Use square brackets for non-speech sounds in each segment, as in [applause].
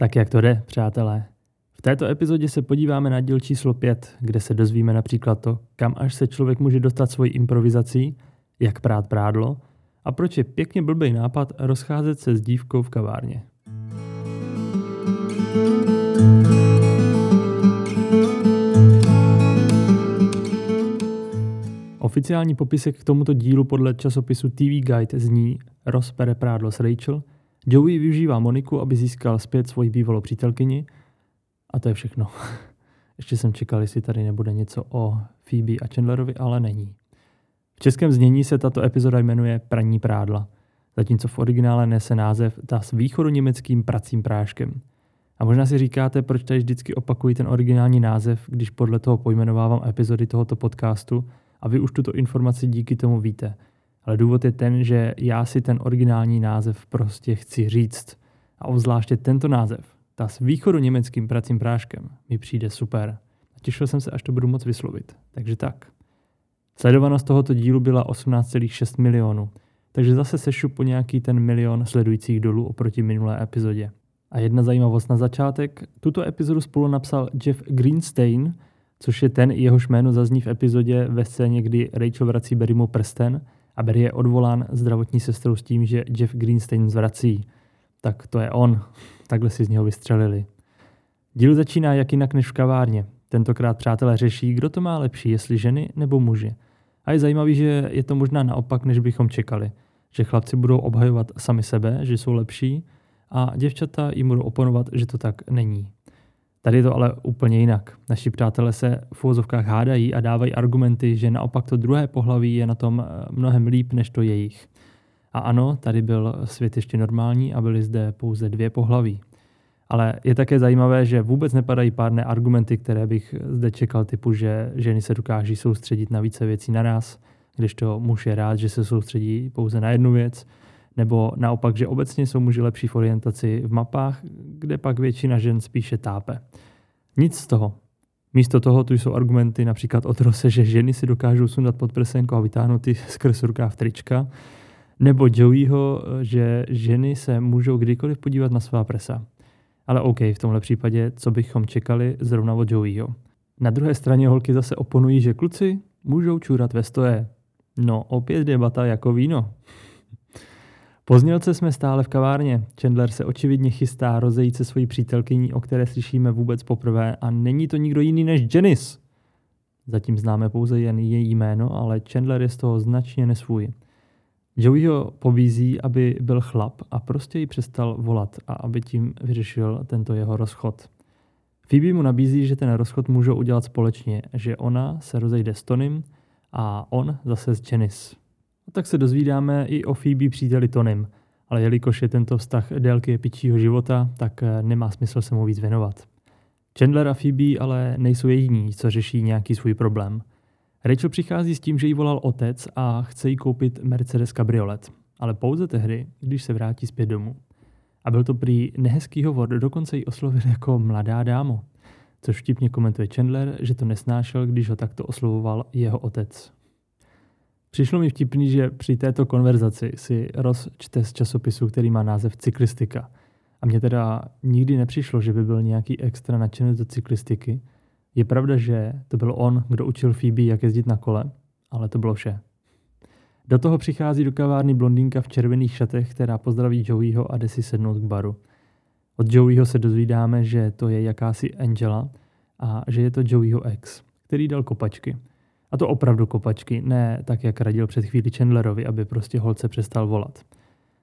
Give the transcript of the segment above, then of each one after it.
Tak jak to jde, přátelé? V této epizodě se podíváme na díl číslo 5, kde se dozvíme například to, kam až se člověk může dostat svojí improvizací, jak prát prádlo a proč je pěkně blbý nápad rozcházet se s dívkou v kavárně. Oficiální popisek k tomuto dílu podle časopisu TV Guide zní Ross pere prádlo s Rachel, Joey využívá Moniku, aby získal zpět svoji bývalou přítelkyni a to je všechno. [laughs] Ještě jsem čekal, jestli tady nebude něco o Phoebe a Chandlerovi, ale není. V českém znění se tato epizoda jmenuje Praní prádla, zatímco v originále nese název Ta s východoněmeckým pracím práškem. A možná si říkáte, proč tady vždycky opakuji ten originální název, když podle toho pojmenovávám epizody tohoto podcastu a vy už tuto informaci díky tomu víte. Ale důvod je ten, že já si ten originální název prostě chci říct. A obzvláště tento název, ta s východoněmeckým pracím práškem, mi přijde super. A těšil jsem se, až to budu moc vyslovit. Takže tak. Sledovanost tohoto dílu byla 18,6 milionů, takže zase sešu po nějaký ten milion sledujících dolů oproti minulé epizodě. A jedna zajímavost na začátek. Tuto epizodu spolu napsal Jeff Greenstein, což je ten, jehož jméno zazní v epizodě ve scéně, kdy Rachel vrací Barrymu prsten a Barry je odvolán zdravotní sestrou s tím, že Jeff Greenstein zvrací. Tak to je on. Takhle si z něho vystřelili. Díl začíná jak jinak než v kavárně. Tentokrát přátelé řeší, kdo to má lepší, jestli ženy nebo muži. A je zajímavý, že je to možná naopak, než bychom čekali. Že chlapci budou obhajovat sami sebe, že jsou lepší, a děvčata jim budou oponovat, že to tak není. Tady je to ale úplně jinak. Naši přátelé se v úvozovkách hádají a dávají argumenty, že naopak to druhé pohlaví je na tom eh, mnohem líp než to jejich. A ano, tady byl svět ještě normální a byly zde pouze dvě pohlaví. Ale je také zajímavé, že vůbec nepadají pádné argumenty, které bych zde čekal, typu, že ženy se dokáží soustředit na více věcí naraz, když to muž je rád, že se soustředí pouze na jednu věc, nebo naopak, že obecně jsou muži lepší v orientaci v mapách, kde pak většina žen spíše tápe. Nic z toho. Místo toho tu jsou argumenty například o trose, že ženy si dokážou sundat pod prsenku a vytáhnout ty skrz rukáv trička, nebo Joeyho, že ženy se můžou kdykoliv podívat na svá prsa. Ale OK, v tomhle případě, co bychom čekali zrovna od Joeyho. Na druhé straně holky zase oponují, že kluci můžou čůrat ve stoje. No, opět debata jako víno. Po znělce jsme stále v kavárně. Chandler se očividně chystá rozejít se svojí přítelkyní, o které slyšíme vůbec poprvé a není to nikdo jiný než Janice. Zatím známe pouze jen její jméno, ale Chandler je z toho značně nesvůj. Joey ho pobízí, aby byl chlap a prostě ji přestal volat a aby tím vyřešil tento jeho rozchod. Phoebe mu nabízí, že ten rozchod můžou udělat společně, že ona se rozejde s Tonym a on zase s Janice. A tak se dozvídáme i o Phoebe příteli Tonym, ale jelikož je tento vztah délky pičího života, tak eh, nemá smysl se mu víc věnovat. Chandler a Phoebe ale nejsou jediní, co řeší nějaký svůj problém. Rachel přichází s tím, že jí volal otec a chce jí koupit Mercedes kabriolet, ale pouze tehdy, když se vrátí zpět domů. A byl to prý nehezký hovor, dokonce ji oslovil jako mladá dámo. Což vtipně komentuje Chandler, že to nesnášel, když ho takto oslovoval jeho otec. Přišlo mi vtipný, že při této konverzaci si Ross čte z časopisu, který má název Cyklistika. A mně teda nikdy nepřišlo, že by byl nějaký extra nadšenec do cyklistiky. Je pravda, že to byl on, kdo učil Phoebe, jak jezdit na kole, ale to bylo vše. Do toho přichází do kavárny blondýnka v červených šatech, která pozdraví Joeyho a jde si sednout k baru. Od Joeyho se dozvídáme, že to je jakási Angela a že je to Joeyho ex, který dal kopačky – a to opravdu kopačky, ne tak, jak radil před chvíli Chandlerovi, aby prostě holce přestal volat.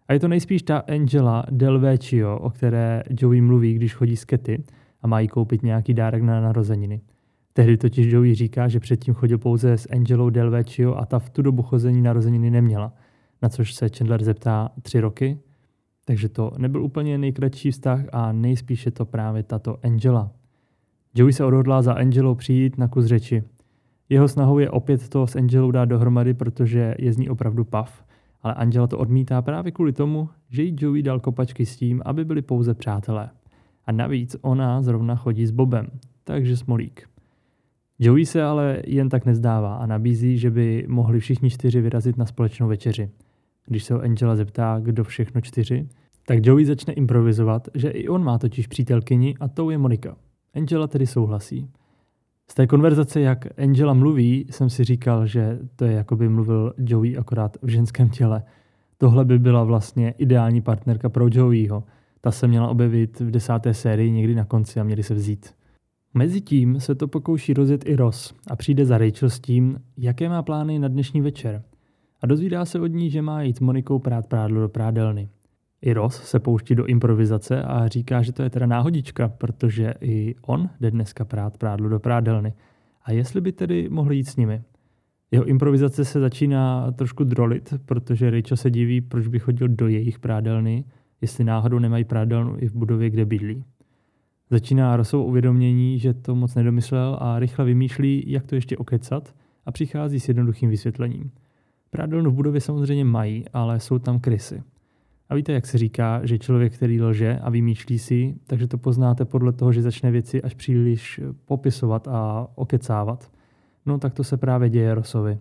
A je to nejspíš ta Angela Del Vecchio, o které Joey mluví, když chodí z Kety a má jí koupit nějaký dárek na narozeniny. Tehdy totiž Joey říká, že předtím chodil pouze s Angelou Del Vecchio a ta v tu dobu chození narozeniny neměla. Na což se Chandler zeptá tři roky, takže to nebyl úplně nejkratší vztah a nejspíš je to právě tato Angela. Joey se odhodlá za Angelou přijít na kus řeči jeho snahou je opět to s Angelou dát dohromady, protože je z ní opravdu pav. Ale Angela to odmítá právě kvůli tomu, že jí Joey dal kopačky s tím, aby byli pouze přátelé. A navíc ona zrovna chodí s Bobem, takže smolík. Joey se ale jen tak nezdává a nabízí, že by mohli všichni čtyři vyrazit na společnou večeři. Když se ho Angela zeptá, kdo všechno čtyři, Tak Joey začne improvizovat, že i on má totiž přítelkyni a tou je Monika. Angela tedy souhlasí. Z té konverzace, jak Angela mluví, jsem si říkal, že to je jako by mluvil Joey akorát v ženském těle. Tohle by byla vlastně ideální partnerka pro Joeyho. Ta se měla objevit v desáté sérii někdy na konci a měli se vzít. Mezitím se to pokouší rozjet i Ross a přijde za Rachel s tím, jaké má plány na dnešní večer. A dozvídá se od ní, že má jít Monikou prát prádlo do prádelny. I Ross se pouští do improvizace a říká, že to je teda náhodička, protože i on jde dneska prát prádlo do prádelny. A jestli by tedy mohli jít s nimi. Jeho improvizace se začíná trošku drolit, protože Rachel se diví, proč by chodil do jejich prádelny, jestli náhodou nemají prádelnu i v budově, kde bydlí. Začíná Rossov uvědomění, že to moc nedomyslel a rychle vymýšlí, jak to ještě okecat a přichází s jednoduchým vysvětlením. Prádelnu v budově samozřejmě mají, ale jsou tam krysy. A víte, jak se říká, že člověk, který lže a vymýšlí si, takže to poznáte podle toho, že začne věci až příliš popisovat a okecávat. No tak to se právě děje Rosovi.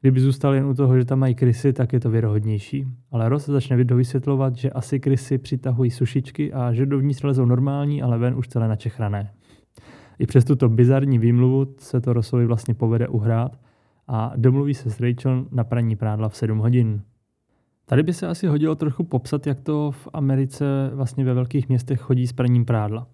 Kdyby zůstal jen u toho, že tam mají krysy, tak je to věrohodnější. Ale Ross začne dovysvětlovat, že asi krysy přitahují sušičky a že dovnitř lezou normální, ale ven už celé načechrané. I přes tuto bizarní výmluvu se to Rossovi vlastně povede uhrát a domluví se s Rachel na praní prádla v 7 hodin. Tady by se asi hodilo trochu popsat, jak to v Americe vlastně ve velkých městech chodí s praním prádla.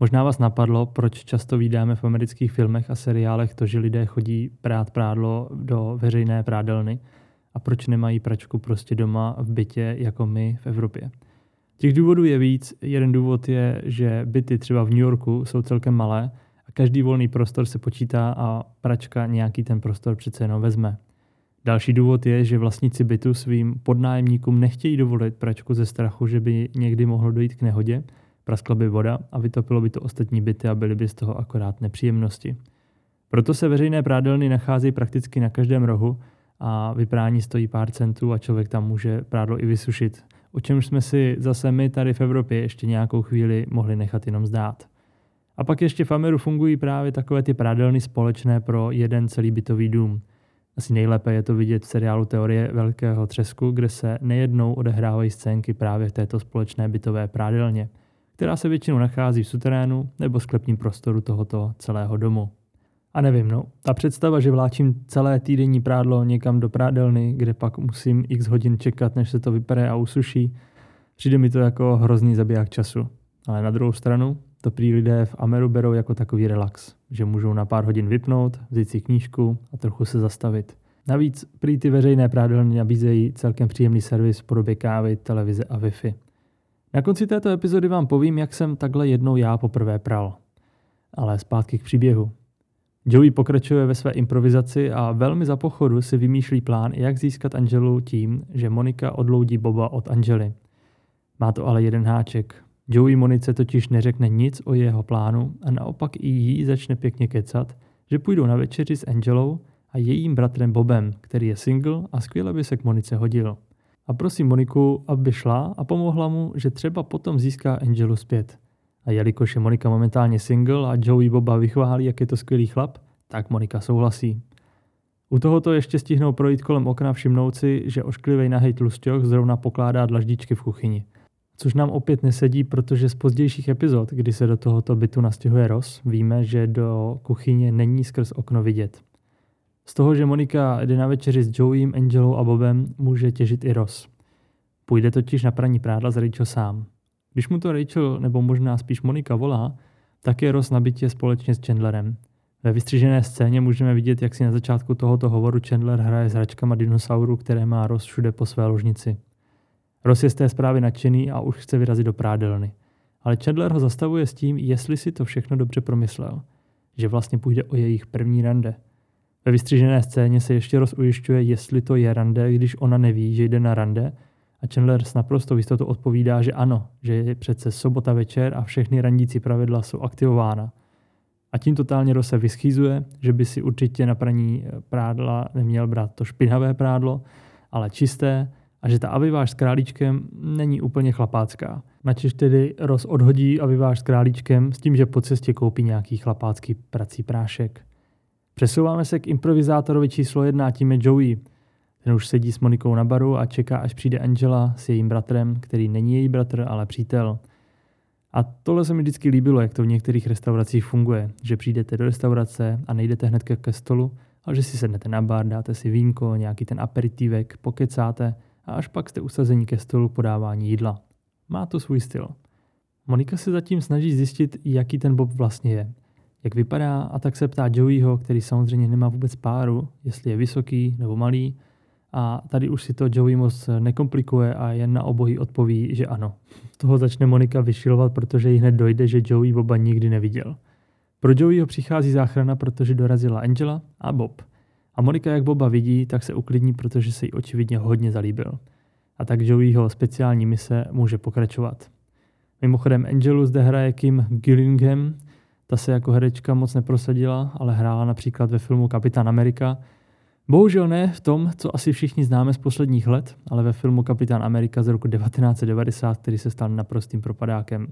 Možná vás napadlo, proč často vydáme v amerických filmech a seriálech to, že lidé chodí prát prádlo do veřejné prádelny a proč nemají pračku prostě doma v bytě jako my v Evropě. Těch důvodů je víc. Jeden důvod je, že byty třeba v New Yorku jsou celkem malé a každý volný prostor se počítá a pračka nějaký ten prostor přece jenom vezme. Další důvod je, že vlastníci bytu svým podnájemníkům nechtějí dovolit pračku ze strachu, že by někdy mohlo dojít k nehodě, praskla by voda a vytopilo by to ostatní byty a byly by z toho akorát nepříjemnosti. Proto se veřejné prádelny nachází prakticky na každém rohu a vyprání stojí pár centů a člověk tam může prádlo i vysušit, o čemž jsme si zase my tady v Evropě ještě nějakou chvíli mohli nechat jenom zdát. A pak ještě v Ameru fungují právě takové ty prádelny společné pro jeden celý bytový dům – asi nejlépe je to vidět v seriálu Teorie velkého třesku, kde se nejednou odehrávají scénky právě v této společné bytové prádelně, která se většinou nachází v suterénu nebo sklepním prostoru tohoto celého domu. A nevím, no, ta představa, že vláčím celé týdenní prádlo někam do prádelny, kde pak musím x hodin čekat, než se to vypere a usuší, přijde mi to jako hrozný zabiják času. Ale na druhou stranu, to prý lidé v Ameru berou jako takový relax, že můžou na pár hodin vypnout, vzít si knížku a trochu se zastavit. Navíc prý ty veřejné prádelny nabízejí celkem příjemný servis v podobě kávy, televize a Wi-Fi. Na konci této epizody vám povím, jak jsem takhle jednou já poprvé pral. Ale zpátky k příběhu. Joey pokračuje ve své improvizaci a velmi za pochodu si vymýšlí plán, jak získat Angelu tím, že Monika odloudí Boba od Angely. Má to ale jeden háček. Joey Monice totiž neřekne nic o jeho plánu a naopak i jí začne pěkně kecat, že půjdou na večeři s Angelou a jejím bratrem Bobem, který je single a skvěle by se k Monice hodil. A prosím Moniku, aby šla a pomohla mu, že třeba potom získá Angelu zpět. A jelikož je Monika momentálně single a Joey Boba vychválí, jak je to skvělý chlap, tak Monika souhlasí. U tohoto ještě stihnou projít kolem okna všimnout si, že ošklivej nahej tlusťoch zrovna pokládá dlaždičky v kuchyni což nám opět nesedí, protože z pozdějších epizod, kdy se do tohoto bytu nastěhuje Ross, víme, že do kuchyně není skrz okno vidět. Z toho, že Monika jde na večeři s Joeym, Angelou a Bobem, může těžit i Ross. Půjde totiž na praní prádla s Rachel sám. Když mu to Rachel nebo možná spíš Monika volá, tak je Ross na bytě společně s Chandlerem. Ve vystřižené scéně můžeme vidět, jak si na začátku tohoto hovoru Chandler hraje s hračkama dinosaurů, které má Ross všude po své ložnici. Ross je z té zprávy nadšený a už chce vyrazit do prádelny. Ale Chandler ho zastavuje s tím, jestli si to všechno dobře promyslel. Že vlastně půjde o jejich první rande. Ve vystřížené scéně se ještě Ross ujišťuje, jestli to je rande, když ona neví, že jde na rande a Chandler s naprosto jistotou odpovídá, že ano, že je přece sobota večer a všechny randící pravidla jsou aktivována. A tím totálně Ross se vyschýzuje, že by si určitě na praní prádla neměl brát to špinavé prádlo, ale čisté, a že ta aviváž s králíčkem není úplně chlapácká. Načež tedy Ross odhodí aviváž s králíčkem s tím, že po cestě koupí nějaký chlapácký prací prášek. Přesouváme se k improvizátorovi číslo jedna, tím je Joey. Ten už sedí s Monikou na baru a čeká, až přijde Angela s jejím bratrem, který není její bratr, ale přítel. A tohle se mi vždycky líbilo, jak to v některých restauracích funguje, že přijdete do restaurace a nejdete hned ke stolu, ale že si sednete na bar, dáte si vínko, nějaký ten aperitívek, pokecáte a až pak jste usazení ke stolu podávání jídla. Má to svůj styl. Monika se zatím snaží zjistit, jaký ten Bob vlastně je. Jak vypadá a tak se ptá Joeyho, který samozřejmě nemá vůbec páru, jestli je vysoký nebo malý. A tady už si to Joey moc nekomplikuje a jen na obojí odpoví, že ano. Toho začne Monika vyšilovat, protože jí hned dojde, že Joey Boba nikdy neviděl. Pro Joeyho přichází záchrana, protože dorazila Angela a Bob. A Monika, jak Boba vidí, tak se uklidní, protože se jí očividně hodně zalíbil. A tak Joeyho speciální mise může pokračovat. Mimochodem Angelu zde hraje Kim Gillingham, ta se jako herečka moc neprosadila, ale hrála například ve filmu Kapitán Amerika. Bohužel ne v tom, co asi všichni známe z posledních let, ale ve filmu Kapitán Amerika z roku 1990, který se stal naprostým propadákem.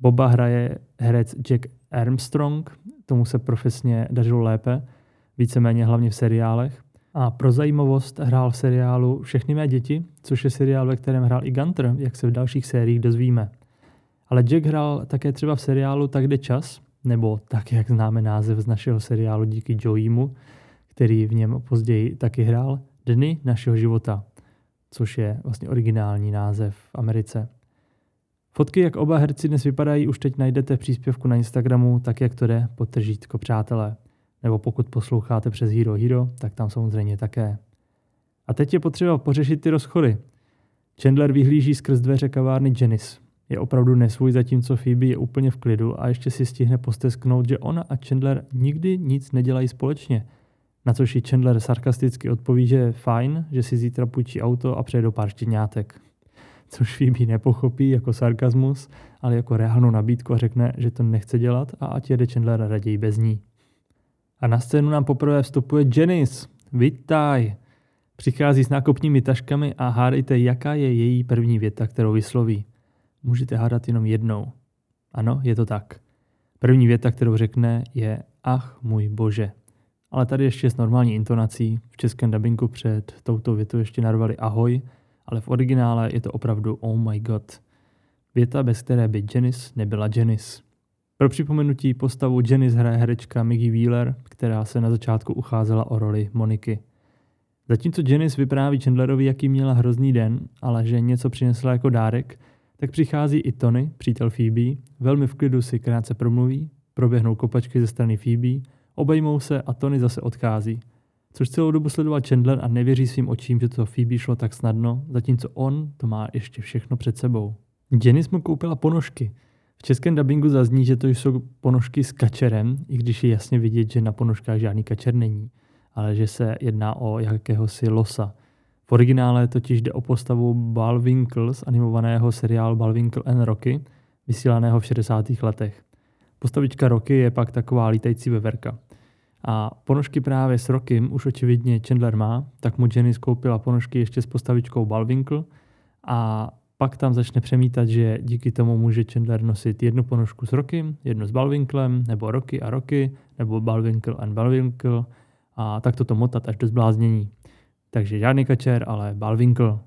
Boba hraje herec Jack Armstrong, tomu se profesně dařilo lépe, víceméně hlavně v seriálech. A pro zajímavost hrál v seriálu Všechny mé děti, což je seriál, ve kterém hrál i Gunter, jak se v dalších sériích dozvíme. Ale Jack hrál také třeba v seriálu Tak jde čas, nebo tak, jak známe název z našeho seriálu díky Joeymu, který v něm později taky hrál, Dny našeho života, což je vlastně originální název v Americe. Fotky, jak oba herci dnes vypadají, už teď najdete v příspěvku na Instagramu, tak jak to jde, podtržítko přátelé. Nebo pokud posloucháte přes Hero Hero, tak tam samozřejmě také. A teď je potřeba pořešit ty rozchody. Chandler vyhlíží skrz dveře kavárny Janice. Je opravdu nesvůj, zatímco Phoebe je úplně v klidu a ještě si stihne postesknout, že ona a Chandler nikdy nic nedělají společně. Na což i Chandler sarkasticky odpoví, že je fajn, že si zítra půjčí auto a přejde do pár štěňátek což Phoebe nepochopí jako sarkazmus, ale jako reálnou nabídku a řekne, že to nechce dělat a ať jede Chandler raději bez ní. A na scénu nám poprvé vstupuje Janice. Vitaj! Přichází s nákupními taškami a hádejte, jaká je její první věta, kterou vysloví. Můžete hádat jenom jednou. Ano, je to tak. První věta, kterou řekne, je ach můj bože. Ale tady ještě s normální intonací. V českém dabinku před touto větou ještě narvali ahoj, ale v originále je to opravdu oh my god. Věta, bez které by Janice nebyla Janice. Pro připomenutí postavu Janice hraje herečka Maggie Wheeler, která se na začátku ucházela o roli Moniky. Zatímco Janice vypráví Chandlerovi, jaký měla hrozný den, ale že něco přinesla jako dárek, tak přichází i Tony, přítel Phoebe, velmi v klidu si krátce promluví, proběhnou kopačky ze strany Phoebe, obejmou se a Tony zase odchází což celou dobu sledoval Chandler a nevěří svým očím, že to Phoebe šlo tak snadno, zatímco on to má ještě všechno před sebou. Janice mu koupila ponožky. V českém dabingu zazní, že to jsou ponožky s kačerem, i když je jasně vidět, že na ponožkách žádný kačer není, ale že se jedná o jakéhosi losa. V originále totiž jde o postavu Balwinkle z animovaného seriálu Balwinkle and Rocky, vysílaného v 60. letech. Postavička Rocky je pak taková lítající veverka. A ponožky právě s Rokim už očividně Chandler má, tak mu Jenny skoupila ponožky ještě s postavičkou Balwinkle a pak tam začne přemítat, že díky tomu může Chandler nosit jednu ponožku s Rokim, jednu s Balwinklem, nebo Roky a Roky, nebo Balwinkle and Balwinkle a tak toto motat až do zbláznění. Takže žádný kačer, ale Balwinkle.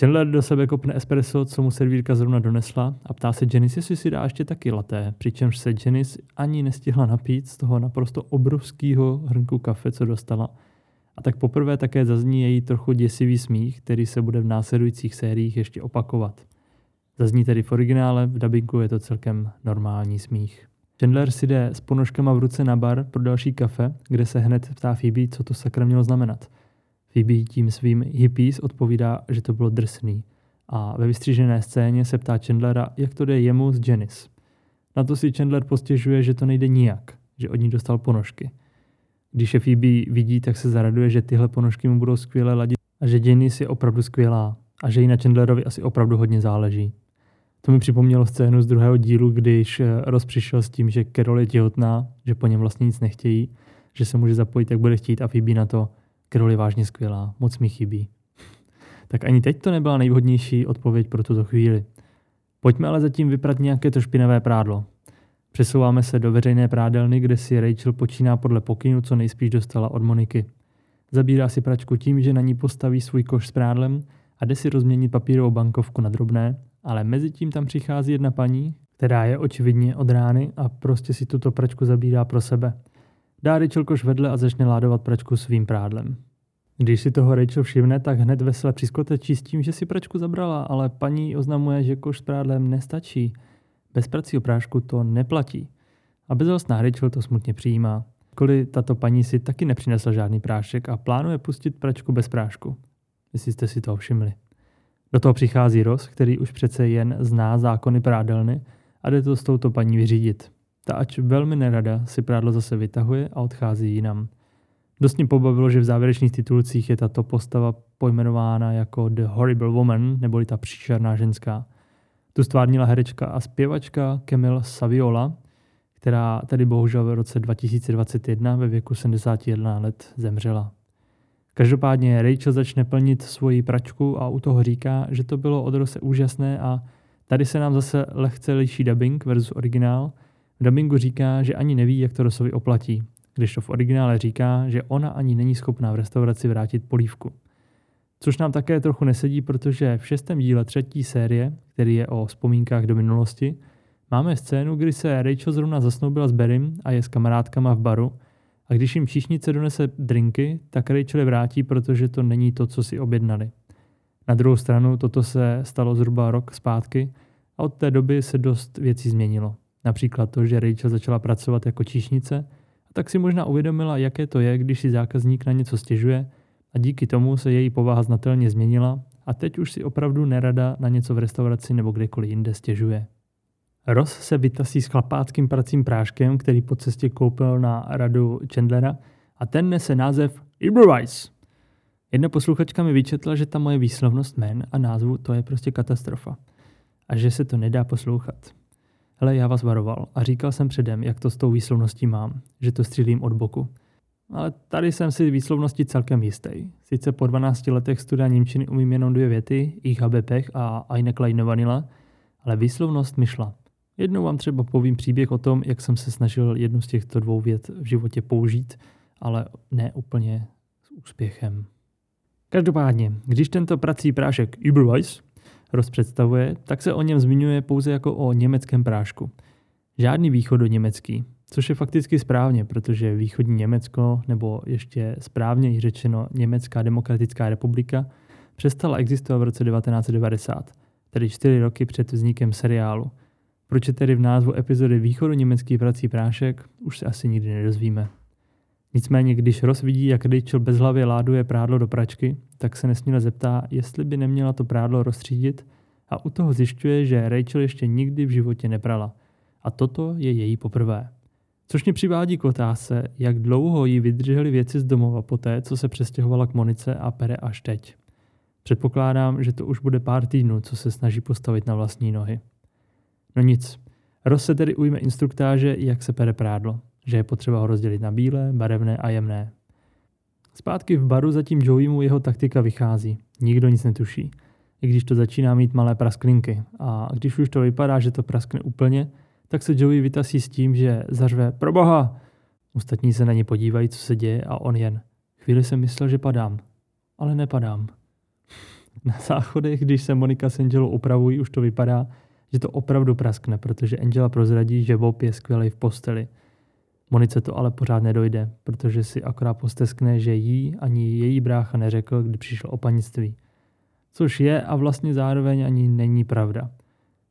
Chandler do sebe kopne espresso, co mu servírka zrovna donesla a ptá se Janice, jestli si dá ještě taky laté, přičemž se Janice ani nestihla napít z toho naprosto obrovského hrnku kafe, co dostala. A tak poprvé také zazní její trochu děsivý smích, který se bude v následujících sériích ještě opakovat. Zazní tedy v originále, v dabinku je to celkem normální smích. Chandler si jde s ponožkama v ruce na bar pro další kafe, kde se hned ptá Phoebe, co to sakra mělo znamenat – Phoebe tím svým hippies odpovídá, že to bylo drsný. A ve vystřížené scéně se ptá Chandlera, jak to jde jemu s Janice. Na to si Chandler postěžuje, že to nejde nijak, že od ní dostal ponožky. Když je Phoebe vidí, tak se zaraduje, že tyhle ponožky mu budou skvěle ladit a že Janice je opravdu skvělá a že jí na Chandlerovi asi opravdu hodně záleží. To mi připomnělo scénu z druhého dílu, když eh, Ross přišel s tím, že Carol je těhotná, že po něm vlastně nic nechtějí, že se může zapojit, jak bude chtít a Phoebe na to – Carol je vážně skvělá, moc mi chybí. tak ani teď to nebyla nejvhodnější odpověď pro tuto chvíli. Pojďme ale zatím vyprat nějaké to špinavé prádlo. Přesouváme se do veřejné prádelny, kde si Rachel počíná podle pokynu, co nejspíš dostala od Moniky. Zabírá si pračku tím, že na ní postaví svůj koš s prádlem a jde si rozměnit papírovou bankovku na drobné, ale mezi tím tam přichází jedna paní, která je očividně od rány a prostě si tuto pračku zabírá pro sebe. Dá Rachel koš vedle a začne ládovat pračku svým prádlem. Když si toho Rachel všimne, tak hned vesele přiskotečí s tím, že si pračku zabrala, ale paní oznamuje, že koš s prádlem nestačí. Bez prací prášku to neplatí. A bezhostná Rachel to smutně přijímá. Kvůli tato paní si taky nepřinesla žádný prášek a plánuje pustit pračku bez prášku. Jestli jste si to všimli. Do toho přichází Ross, který už přece jen zná zákony prádelny a jde to s touto paní vyřídit. Ta ač velmi nerada si prádlo zase vytahuje a odchází jinam. Dost mě pobavilo, že v závěrečných titulcích je tato postava pojmenována jako The Horrible Woman, neboli ta příšerná ženská. Tu stvárnila herečka a zpěvačka Camille Saviola, která tedy bohužel v roce 2021 ve věku 71 let zemřela. Každopádně Rachel začne plnit svoji pračku a u toho říká, že to bylo od Rose úžasné a tady se nám zase lehce liší dubbing versus originál. V dubbingu říká, že ani neví, jak to Rosovi oplatí, když to v originále říká, že ona ani není schopná v restauraci vrátit polívku. Což nám také trochu nesedí, protože v šestém díle třetí série, který je o vzpomínkách do minulosti, máme scénu, kdy se Rachel zrovna zasnoubila s Berrym a je s kamarádkama v baru a když jim číšnice donese drinky, tak Rachel je vrátí, protože to není to, co si objednali. Na druhou stranu toto se stalo zhruba rok zpátky a od té doby se dost věcí změnilo. Například to, že Rachel začala pracovat jako číšnice tak si možná uvědomila, jaké to je, když si zákazník na něco stěžuje a díky tomu se její povaha znatelně změnila a teď už si opravdu nerada na něco v restauraci nebo kdekoliv jinde stěžuje. Ross se vytasí s chlapáckým pracím práškem, který po cestě koupil na radu Chandlera a ten nese název Iberwise. Jedna posluchačka mi vyčetla, že ta moje výslovnost jmén a názvu to je prostě katastrofa a že se to nedá poslouchat. Hele, já vás varoval a říkal jsem předem, jak to s tou výslovností mám, že to střílím od boku. Ale tady jsem si výslovnosti celkem jistý. Sice po 12 letech studia Němčiny umím jenom dvě věty, ich habe pech a eine kleine vanila, ale výslovnost myšla. Jednou vám třeba povím příběh o tom, jak jsem se snažil jednu z těchto dvou vět v životě použít, ale ne úplně s úspěchem. Každopádně, když tento prací prášek Überweiss rozpředstavuje, tak se o něm zmiňuje pouze jako o německém prášku. Žádný východoněmecký, což je fakticky správně, protože východní Německo, nebo ještě správně řečeno Německá demokratická republika, přestala existovat v roce 1990, tedy čtyři roky před vznikem seriálu – proč je tedy v názvu epizody východu německý prací prášek, už se asi nikdy nedozvíme. Nicméně, když Ross vidí, jak Rachel bezhlavě láduje prádlo do pračky, tak se nesměle zeptá, jestli by neměla to prádlo rozstřídit a u toho zjišťuje, že Rachel ještě nikdy v životě neprala. A toto je její poprvé. Což mě přivádí k otázce, jak dlouho jí vydržely věci z domova poté, co se přestěhovala k Monice a pere až teď. Předpokládám, že to už bude pár týdnů, co se snaží postavit na vlastní nohy. No nic. Ross se tedy ujme instruktáže, jak se pere prádlo, že je potřeba ho rozdělit na bílé, barevné a jemné. Zpátky v baru zatím Joeymu jeho taktika vychází. Nikdo nic netuší. I když to začíná mít malé prasklinky. A když už to vypadá, že to praskne úplně, tak se Joey vytasí s tím, že zařve Proboha! Ostatní se na ně podívají, co se děje a on jen. Chvíli jsem myslel, že padám. Ale nepadám. [laughs] Na záchodech, když se Monika s Angelou upravují, už to vypadá, že to opravdu praskne, protože Angela prozradí, že Bob je skvělý v posteli. Monice to ale pořád nedojde, protože si akorát posteskne, že jí ani její brácha neřekl, kdy přišel o panictví. Což je a vlastně zároveň ani není pravda.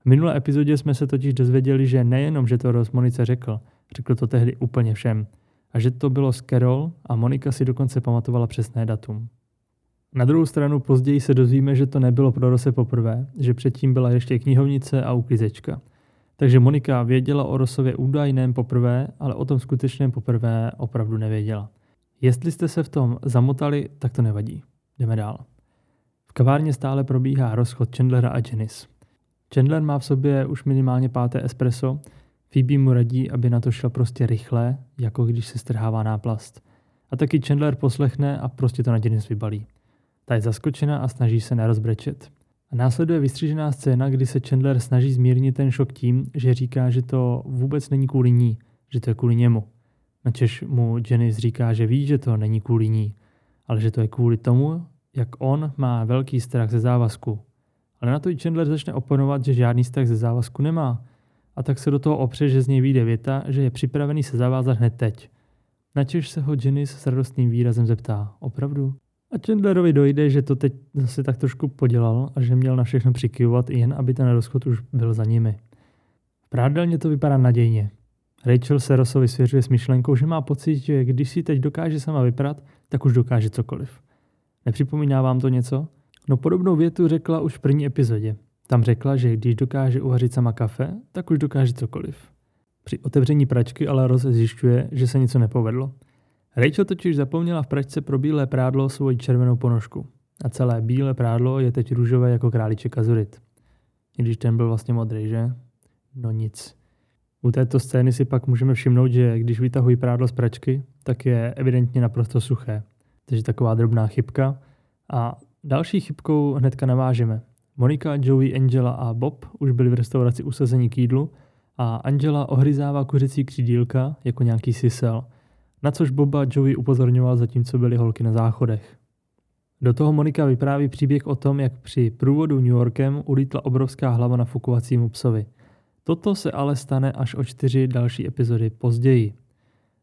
V minulé epizodě jsme se totiž dozvěděli, že nejenom, že to Ross Monice řekl, řekl to tehdy úplně všem, a že to bylo s Carol a Monika si dokonce pamatovala přesné datum. Na druhou stranu později se dozvíme, že to nebylo pro Rose poprvé, že předtím byla ještě knihovnice a uklízečka. Takže Monika věděla o Rosově údajném poprvé, ale o tom skutečném poprvé opravdu nevěděla. Jestli jste se v tom zamotali, tak to nevadí. Jdeme dál. V kavárně stále probíhá rozchod Chandlera a Janice. Chandler má v sobě už minimálně páté espresso, Phoebe mu radí, aby na to šel prostě rychle, jako když se strhává náplast. A taky Chandler poslechne a prostě to na Janice vybalí. Ta je zaskočena a snaží se nerozbrečet. A následuje vystřížená scéna, kdy se Chandler snaží zmírnit ten šok tím, že říká, že to vůbec není kvůli ní, že to je kvůli němu. Načež mu Janice říká, že ví, že to není kvůli ní. ale že to je kvůli tomu, jak on má velký strach ze závazku. Ale na to i Chandler začne oponovat, že žádný strach ze závazku nemá. A tak se do toho opře, že z něj vyjde věta, že je připravený se zavázat hned teď. Načež se ho Janice s radostným výrazem zeptá, opravdu? A Chandlerovi dojde, že to teď zase tak trošku podělal a že měl na všechno přikyvovat jen, aby ten rozchod už byl za nimi. Prádelně to vypadá nadějně. Rachel se Rossovi svěřuje s myšlenkou, že má pocit, že když si teď dokáže sama vyprat, tak už dokáže cokoliv. Nepřipomíná vám to něco? No podobnou větu řekla už v první epizodě. Tam řekla, že když dokáže uvařit sama kafe, tak už dokáže cokoliv. Při otevření pračky ale Ross zjišťuje, že se něco nepovedlo. Rachel totiž zapomněla v pračce pro bílé prádlo svoji červenou ponožku. A celé bílé prádlo je teď růžové jako králíček Azurit. I když ten byl vlastně modrý, že? No nic. U této scény si pak můžeme všimnout, že když vytahují prádlo z pračky, tak je evidentně naprosto suché. Takže taková drobná chybka. A další chybkou hnedka navážeme. Monika, Joey, Angela a Bob už byli v restauraci usazení k jídlu a Angela ohryzává kuřecí křídílka jako nějaký sisel, na což Boba Joey upozorňoval zatímco byly holky na záchodech. Do toho Monika vypráví příběh o tom, jak při průvodu New Yorkem ulítla obrovská hlava na fukovacímu psovi. Toto se ale stane až o čtyři další epizody později.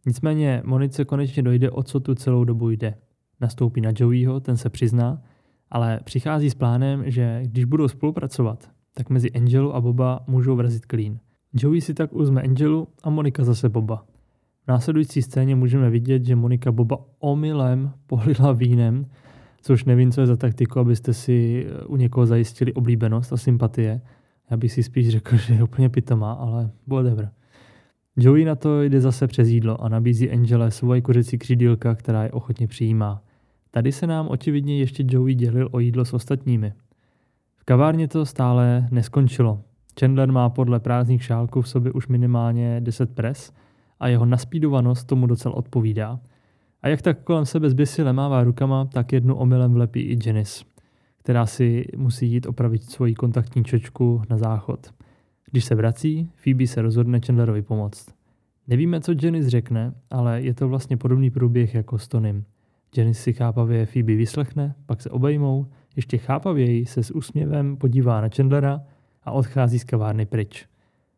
Nicméně Monice konečně dojde, o co tu celou dobu jde. Nastoupí na Joeyho, ten se přizná, ale přichází s plánem, že když budou spolupracovat, tak mezi Angelu a Boba můžou vrazit klín. Joey si tak uzme Angelu a Monika zase Boba. V následující scéně můžeme vidět, že Monika Boba omylem pohlila vínem, což nevím, co je za taktiku, abyste si u někoho zajistili oblíbenost a sympatie. Já bych si spíš řekl, [laughs] že je úplně pitomá, ale whatever. Joey na to jde zase přes jídlo a nabízí Angele svoje kuřecí křídílka, která je ochotně přijímá. Tady se nám očividně ještě Joey dělil o jídlo s ostatními. V kavárně to stále neskončilo. Chandler má podle prázdných šálků v sobě už minimálně 10 pres a jeho naspídovanost tomu docela odpovídá. A jak tak kolem sebe zběsile mává rukama, tak jednu omylem vlepí i Janice, která si musí jít opravit svoji kontaktní čočku na záchod. Když se vrací, Phoebe se rozhodne Chandlerovi pomoct. Nevíme, co Janice řekne, ale je to vlastně podobný průběh jako s Tonym. Janice si chápavě Phoebe vyslechne, pak se obejmou, ještě chápavěji se s úsměvem podívá na Chandlera a odchází z kavárny pryč.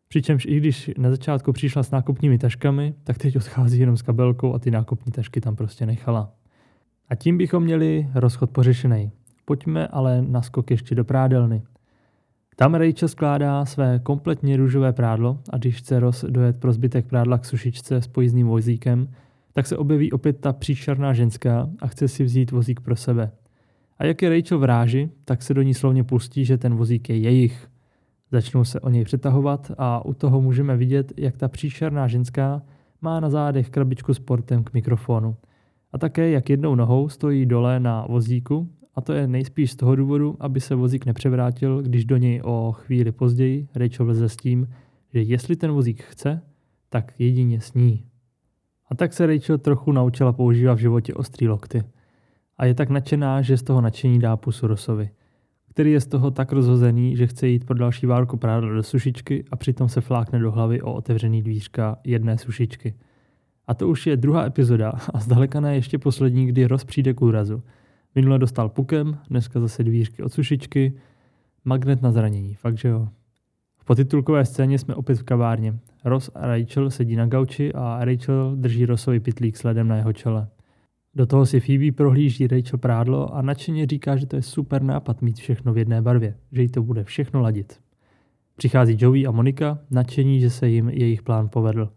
Přičemž i když na začátku přišla s nákupními taškami, tak teď odchází jenom s kabelkou a ty nákupní tašky tam prostě nechala. A tím bychom měli rozchod pořešený. Pojďme ale na skok ještě do prádelny. Tam Rachel skládá své kompletně růžové prádlo a když chce Ross dojet pro zbytek prádla k sušičce s pojízdným vozíkem, tak se objeví opět ta příšerná ženská a chce si vzít vozík pro sebe. A jak je Rachel v ráži, tak se do ní slovně pustí, že ten vozík je jejich. Začnou se o něj přetahovat a u toho můžeme vidět, jak ta příšerná ženská má na zádech krabičku s portem k mikrofonu. A také, jak jednou nohou stojí dole na vozíku a to je nejspíš z toho důvodu, aby se vozík nepřevrátil, když do něj o chvíli později Rachel vleze s tím, že jestli ten vozík chce, tak jedině sní. A tak se Rachel trochu naučila používat v životě ostrý lokty. A je tak nadšená, že z toho nadšení dá pusu Rosovi, který je z toho tak rozhozený, že chce jít pro další várku prádla do sušičky a přitom se flákne do hlavy o otevřený dvířka jedné sušičky. A to už je druhá epizoda a zdaleka ne ještě poslední, kdy Ros přijde k úrazu. Minule dostal pukem, dneska zase dvířky od sušičky, magnet na zranění, fakt že jo. V potitulkové scéně jsme opět v kavárně. Ross a Rachel sedí na gauči a Rachel drží Rossovi pitlík sledem na jeho čele. Do toho si Phoebe prohlíží Rachel prádlo a nadšeně říká, že to je super nápad mít všechno v jedné barvě, že jí to bude všechno ladit. Přichází Joey a Monika, nadšení, že se jim jejich plán povedl.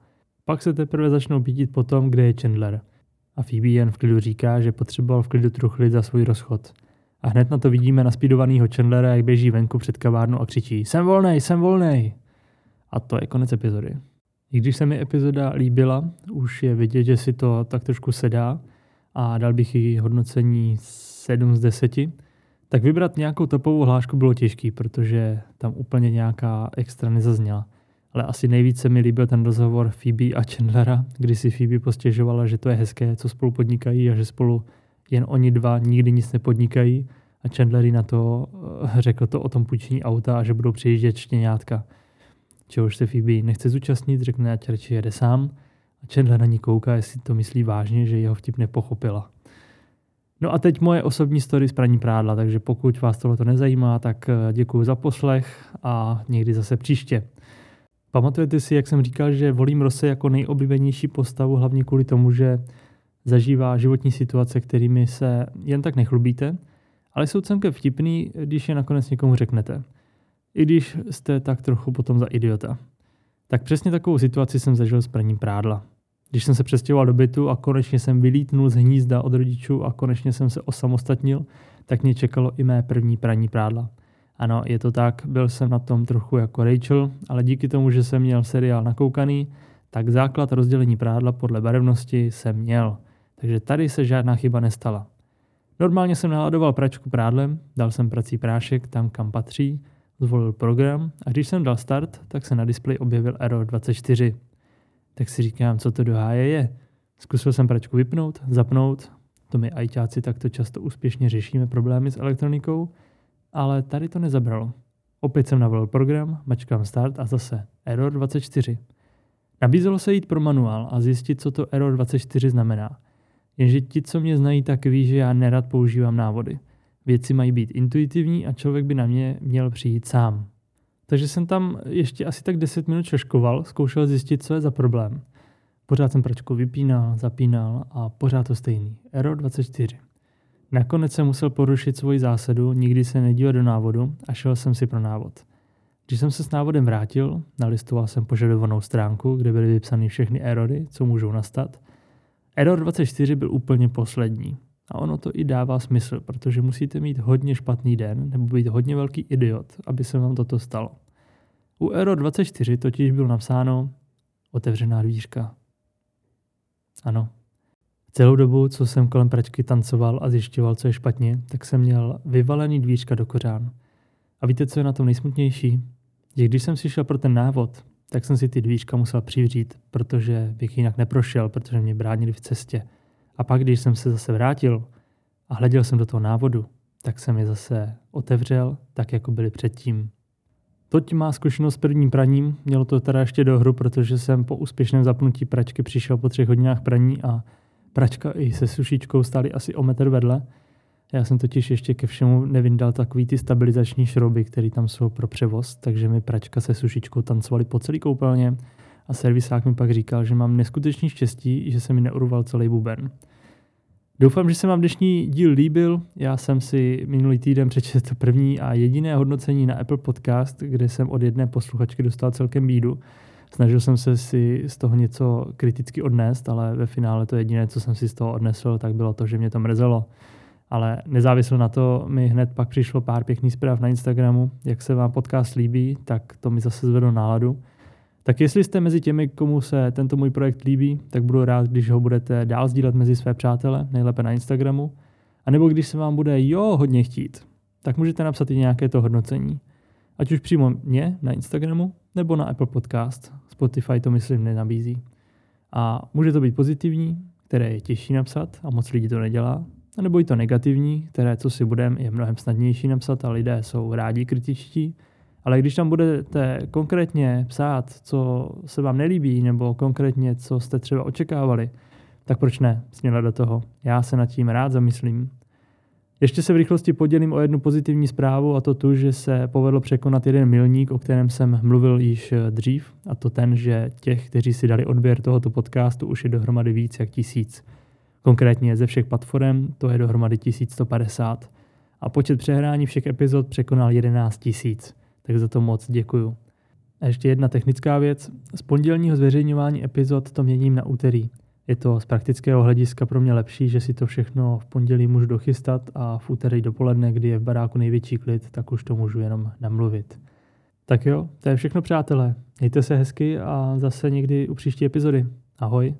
Pak se teprve začnou pítit po tom, kde je Chandler. A Phoebe jen v klidu říká, že potřeboval v klidu truchlit za svůj rozchod. A hned na to vidíme naspídovanýho Chandlera, jak běží venku před kavárnu a křičí Jsem volnej, jsem volnej! A to je konec epizody. I když se mi epizoda líbila, už je vidět, že si to tak trošku sedá a dal bych jí hodnocení 7 z 10, tak vybrat nějakou topovou hlášku bylo těžký, protože tam úplně nějaká extra nezazněla. Ale asi nejvíce mi líbil ten rozhovor Phoebe a Chandlera, kdy si Phoebe postěžovala, že to je hezké, co spolu podnikají a že spolu jen oni dva nikdy nic nepodnikají a Chandler na to eh, řekl to o tom půjčení auta a že budou přijíždět štěňátka. Čehož se Phoebe nechce zúčastnit, řekne, ať radši jede sám a Chandler na ní kouká, jestli to myslí vážně, že jeho vtip nepochopila. No a teď moje osobní story z praní prádla, takže pokud vás tohle nezajímá, tak eh, děkuji za poslech a někdy zase příště. Pamatujete si, jak jsem říkal, že volím Rose jako nejoblíbenější postavu, hlavně kvůli tomu, že zažívá životní situace, kterými se jen tak nechlubíte, ale jsou celkem vtipný, když je nakonec někomu řeknete. I když jste tak trochu potom za idiota. Tak přesně takovou situaci jsem zažil s praním prádla. Když jsem se přestěhoval do bytu a konečně jsem vylítnul z hnízda od rodičů a konečně jsem se osamostatnil, tak mě čekalo i mé první praní prádla. Ano, je to tak, byl jsem na tom trochu jako Rachel, ale díky tomu, že jsem měl seriál nakoukaný, tak základ rozdělení prádla podle barevnosti jsem měl. Takže tady se žádná chyba nestala. Normálně jsem naladoval pračku prádlem, dal jsem prací prášek tam, kam patří, zvolil program a když jsem dal start, tak se na displeji objevil error 24. Tak si říkám, co to do háje je. Zkusil jsem pračku vypnout, zapnout, to my ajťáci takto často úspěšně řešíme problémy s elektronikou, ale tady to nezabralo. Opět jsem navolil program, mačkám start a zase error 24. Nabízelo se jít pro manuál a zjistit, co to error 24 znamená. Jenže ti, co mě znají, tak ví, že já nerad používám návody. Věci mají být intuitivní a člověk by na mě měl přijít sám. Takže jsem tam ještě asi tak 10 minut češkoval, zkoušel zjistit, co je za problém. Pořád jsem pračku vypínal, zapínal a pořád to stejný. Error 24. Nakonec jsem musel porušit svoji zásadu, nikdy se nedívat do návodu a šel jsem si pro návod. Když jsem se s návodem vrátil, nalistoval jsem požadovanou stránku, kde byly vypsány všechny erory, co můžou nastat. Error 24 byl úplně poslední. A ono to i dává smysl, protože musíte mít hodně špatný den nebo být hodně velký idiot, aby se vám toto stalo. U Error 24 totiž bylo napsáno otevřená dvířka. Ano. Celou dobu, co jsem kolem pračky tancoval a zjišťoval, co je špatně, tak jsem měl vyvalený dvířka do kořán. A víte, co je na tom nejsmutnější? Že když jsem si šel pro ten návod, tak jsem si ty dvířka musel přivřít, protože bych jinak neprošel, protože mě bránili v cestě. A pak, když jsem se zase vrátil a hleděl jsem do toho návodu, tak jsem je zase otevřel, tak jako byly předtím. Toť má zkušenost s prvním praním, mělo to teda ještě do hru, protože jsem po úspěšném zapnutí pračky přišel po třech hodinách praní a pračka i se sušičkou stály asi o metr vedle. Já jsem totiž ještě ke všemu nevyndal takový ty stabilizační šrouby, které tam jsou pro převoz, takže mi pračka se sušičkou tancovali po celý koupelně a servisák mi pak říkal, že mám neskutečný štěstí, že se mi neurval celý buben. Doufám, že se vám dnešní díl líbil. Já jsem si minulý týden přečetl první a jediné hodnocení na Apple Podcast, kde jsem od jedné posluchačky dostal celkem bídu. Snažil jsem se si z toho něco kriticky odnést, ale ve finále to jediné, co jsem si z toho odnesl, tak bylo to, že mě to mrzelo. Ale nezávisle na to mi hned pak přišlo pár pěkných zpráv na Instagramu. Jak se vám podcast líbí, tak to mi zase zvedlo náladu. Tak jestli jste mezi těmi, komu se tento můj projekt líbí, tak budu rád, když ho budete dál sdílet mezi své přátele, nejlépe na Instagramu. A nebo když se vám bude jo hodně chtít, tak můžete napsat i nějaké to hodnocení. Ať už přímo mě na Instagramu, nebo na Apple Podcast. Spotify to myslím nenabízí. A může to být pozitivní, které je těžší napsat a moc lidí to nedělá, a nebo i to negativní, které, co si budeme, je mnohem snadnější napsat a lidé jsou rádi kritičtí, ale když tam budete konkrétně psát, co se vám nelíbí, nebo konkrétně, co jste třeba očekávali, tak proč ne? Směle do toho. Já se nad tím rád zamyslím. Ještě se v rychlosti podělím o jednu pozitivní zprávu a to tu, že se povedlo překonat jeden milník, o kterém jsem mluvil již dřív, a to ten, že těch, kteří si dali odběr tohoto podcastu, už je dohromady víc jak tisíc. Konkrétně ze všech platform to je dohromady 1150 a počet přehrání všech epizod překonal 11 tisíc tak za to moc děkuju. A ještě jedna technická věc. Z pondělního zveřejňování epizod to měním na úterý. Je to z praktického hlediska pro mě lepší, že si to všechno v pondělí můžu dochystat a v úterý dopoledne, kdy je v baráku největší klid, tak už to můžu jenom namluvit. Tak jo, to je všechno přátelé. Mějte se hezky a zase někdy u příští epizody. Ahoj.